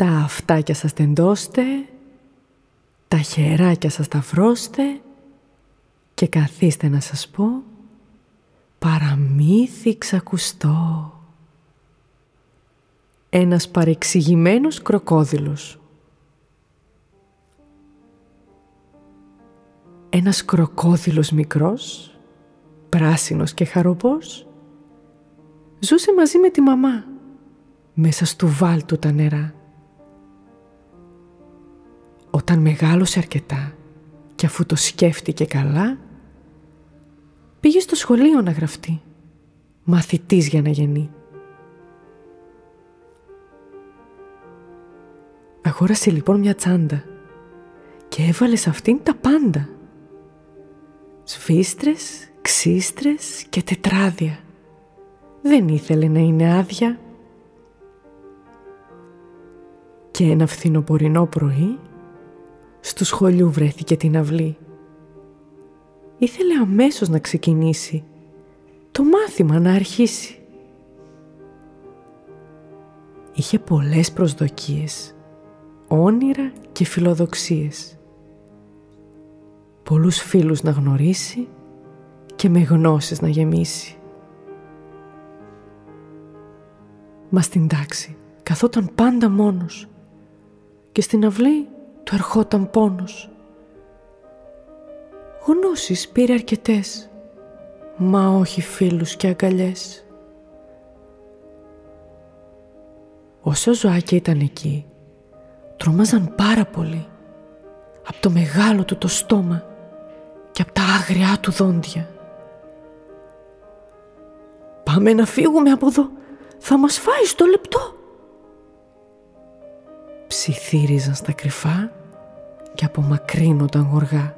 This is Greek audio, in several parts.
Τα αυτάκια σας τεντώστε, τα χεράκια σας ταυρώστε και καθίστε να σας πω παραμύθι ξακουστό. Ένας παρεξηγημένος κροκόδιλος. Ένας κροκόδιλος μικρός, πράσινος και χαροπός, ζούσε μαζί με τη μαμά, μέσα στου βάλτου τα νερά. Όταν μεγάλωσε αρκετά και αφού το σκέφτηκε καλά, πήγε στο σχολείο να γραφτεί, μαθητής για να γεννεί. Αγόρασε λοιπόν μια τσάντα και έβαλε σε αυτήν τα πάντα. Σφίστρες, ξύστρες και τετράδια. Δεν ήθελε να είναι άδεια. Και ένα φθινοπορεινό πρωί στο σχολείο βρέθηκε την αυλή. Ήθελε αμέσως να ξεκινήσει, το μάθημα να αρχίσει. Είχε πολλές προσδοκίες, όνειρα και φιλοδοξίες. Πολλούς φίλους να γνωρίσει και με γνώσεις να γεμίσει. Μας στην τάξη καθόταν πάντα μόνος και στην αυλή του ερχόταν πόνος. Γνώσεις πήρε αρκετές, μα όχι φίλους και αγκαλιές. Όσο ζωάκια ήταν εκεί, τρομάζαν πάρα πολύ από το μεγάλο του το στόμα και από τα άγριά του δόντια. «Πάμε να φύγουμε από εδώ, θα μας φάει στο λεπτό», ψιθύριζαν στα κρυφά και απομακρύνονταν γοργά.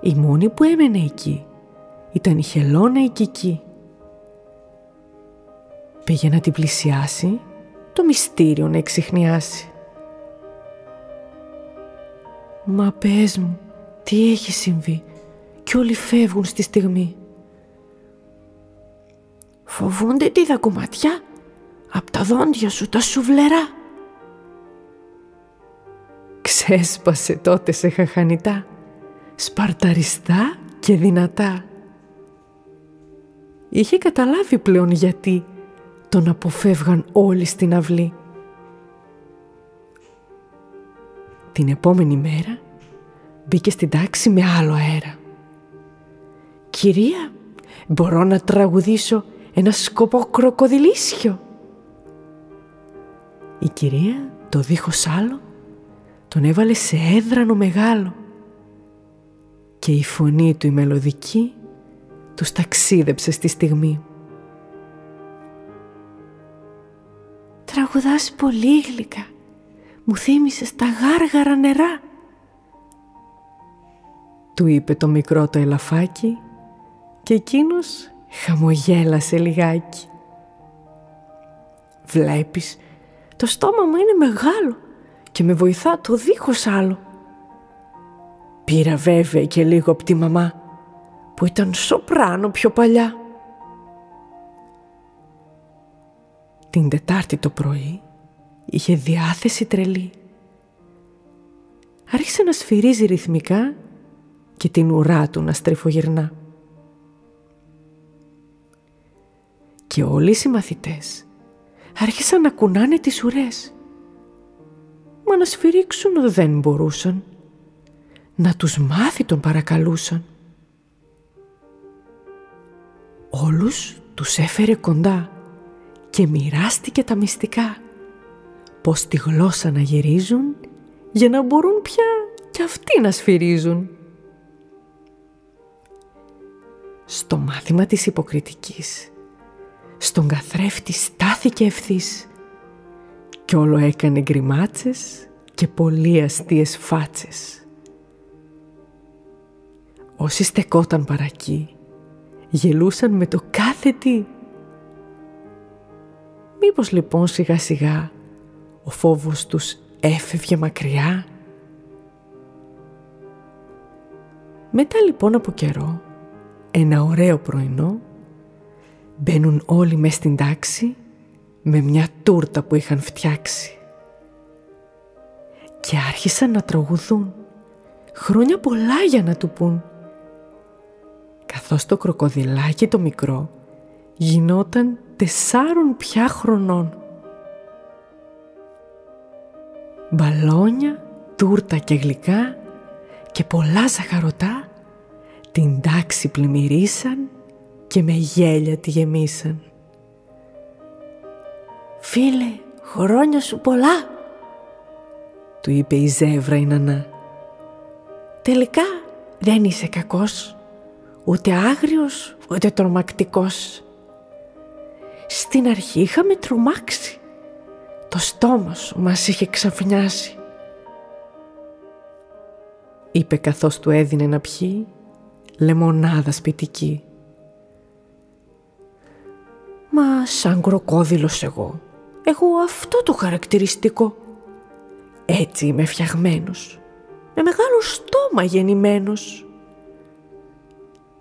Η μόνη που έμενε εκεί ήταν η χελώνα η Κική. Πήγε να την πλησιάσει, το μυστήριο να εξηχνιάσει. «Μα πες μου, τι έχει συμβεί και όλοι φεύγουν στη στιγμή». «Φοβούνται τη δακουματιά απ' τα δόντια σου τα σουβλερά. Ξέσπασε τότε σε χαχανιτά, σπαρταριστά και δυνατά. Είχε καταλάβει πλέον γιατί τον αποφεύγαν όλοι στην αυλή. Την επόμενη μέρα μπήκε στην τάξη με άλλο αέρα. «Κυρία, μπορώ να τραγουδήσω ένα σκοπό κροκοδιλίσιο» Η κυρία, το δίχως άλλο, τον έβαλε σε έδρανο μεγάλο και η φωνή του η μελωδική τους ταξίδεψε στη στιγμή. «Τραγουδάς πολύ γλυκά, μου θύμισες τα γάργαρα νερά», του είπε το μικρό το ελαφάκι και εκείνος χαμογέλασε λιγάκι. «Βλέπεις το στόμα μου είναι μεγάλο και με βοηθά το δίχως άλλο. Πήρα βέβαια και λίγο από τη μαμά που ήταν σοπράνο πιο παλιά. Την Τετάρτη το πρωί είχε διάθεση τρελή. Άρχισε να σφυρίζει ρυθμικά και την ουρά του να στριφογυρνά. Και όλοι οι συμμαθητές άρχισαν να κουνάνε τις ουρές. Μα να σφυρίξουν δεν μπορούσαν. Να τους μάθει τον παρακαλούσαν. Όλους τους έφερε κοντά και μοιράστηκε τα μυστικά. Πώς τη γλώσσα να γυρίζουν για να μπορούν πια κι αυτοί να σφυρίζουν. Στο μάθημα της υποκριτικής στον καθρέφτη στάθηκε ευθύς κι όλο έκανε γκριμάτσες και πολύ αστείες φάτσες. Όσοι στεκόταν παρακεί γελούσαν με το κάθε τι. Μήπως λοιπόν σιγά σιγά ο φόβος τους έφευγε μακριά; Μετά λοιπόν από καιρό, ένα ωραίο πρωινό, Μπαίνουν όλοι μες στην τάξη με μια τούρτα που είχαν φτιάξει. Και άρχισαν να τραγουδούν. Χρόνια πολλά για να του πούν. Καθώς το κροκοδιλάκι το μικρό γινόταν τεσσάρων πια χρονών. Μπαλόνια, τούρτα και γλυκά και πολλά ζαχαρωτά την τάξη πλημμυρίσαν και με γέλια τη γεμίσαν. «Φίλε, χρόνια σου πολλά», του είπε η ζεύρα η νανά. «Τελικά δεν είσαι κακός, ούτε άγριος, ούτε τρομακτικός. Στην αρχή είχαμε τρομάξει, το στόμα σου μας είχε ξαφνιάσει». είπε καθώς του έδινε να πιει λεμονάδα σπιτική. «Μα σαν κροκόδιλος εγώ, έχω αυτό το χαρακτηριστικό. Έτσι είμαι φτιαγμένος, με μεγάλο στόμα γεννημένος.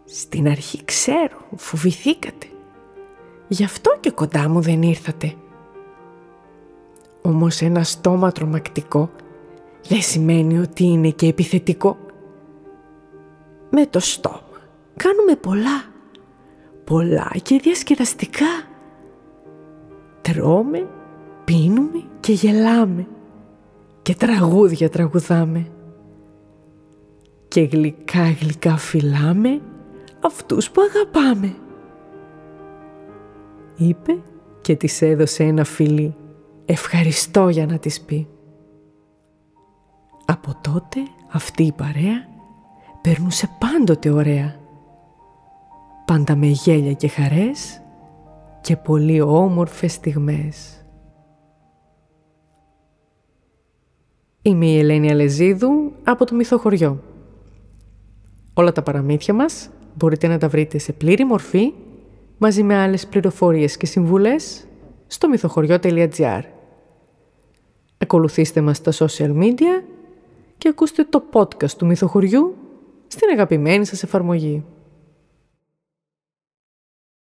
Στην αρχή ξέρω, φοβηθήκατε. Γι' αυτό και κοντά μου δεν ήρθατε. Όμως ένα στόμα τρομακτικό δεν σημαίνει ότι είναι και επιθετικό. Με το στόμα κάνουμε πολλά, πολλά και διασκεδαστικά. Τρώμε, πίνουμε και γελάμε και τραγούδια τραγουδάμε. Και γλυκά γλυκά φυλάμε αυτούς που αγαπάμε. Είπε και της έδωσε ένα φιλί. Ευχαριστώ για να της πει. Από τότε αυτή η παρέα περνούσε πάντοτε ωραία. Πάντα με γέλια και χαρές και πολύ όμορφες στιγμές. Είμαι η Ελένη Αλεζίδου από το Μυθοχωριό. Όλα τα παραμύθια μας μπορείτε να τα βρείτε σε πλήρη μορφή μαζί με άλλες πληροφορίες και συμβουλές στο μυθοχωριό.gr Ακολουθήστε μας στα social media και ακούστε το podcast του Μυθοχωριού στην αγαπημένη σας εφαρμογή.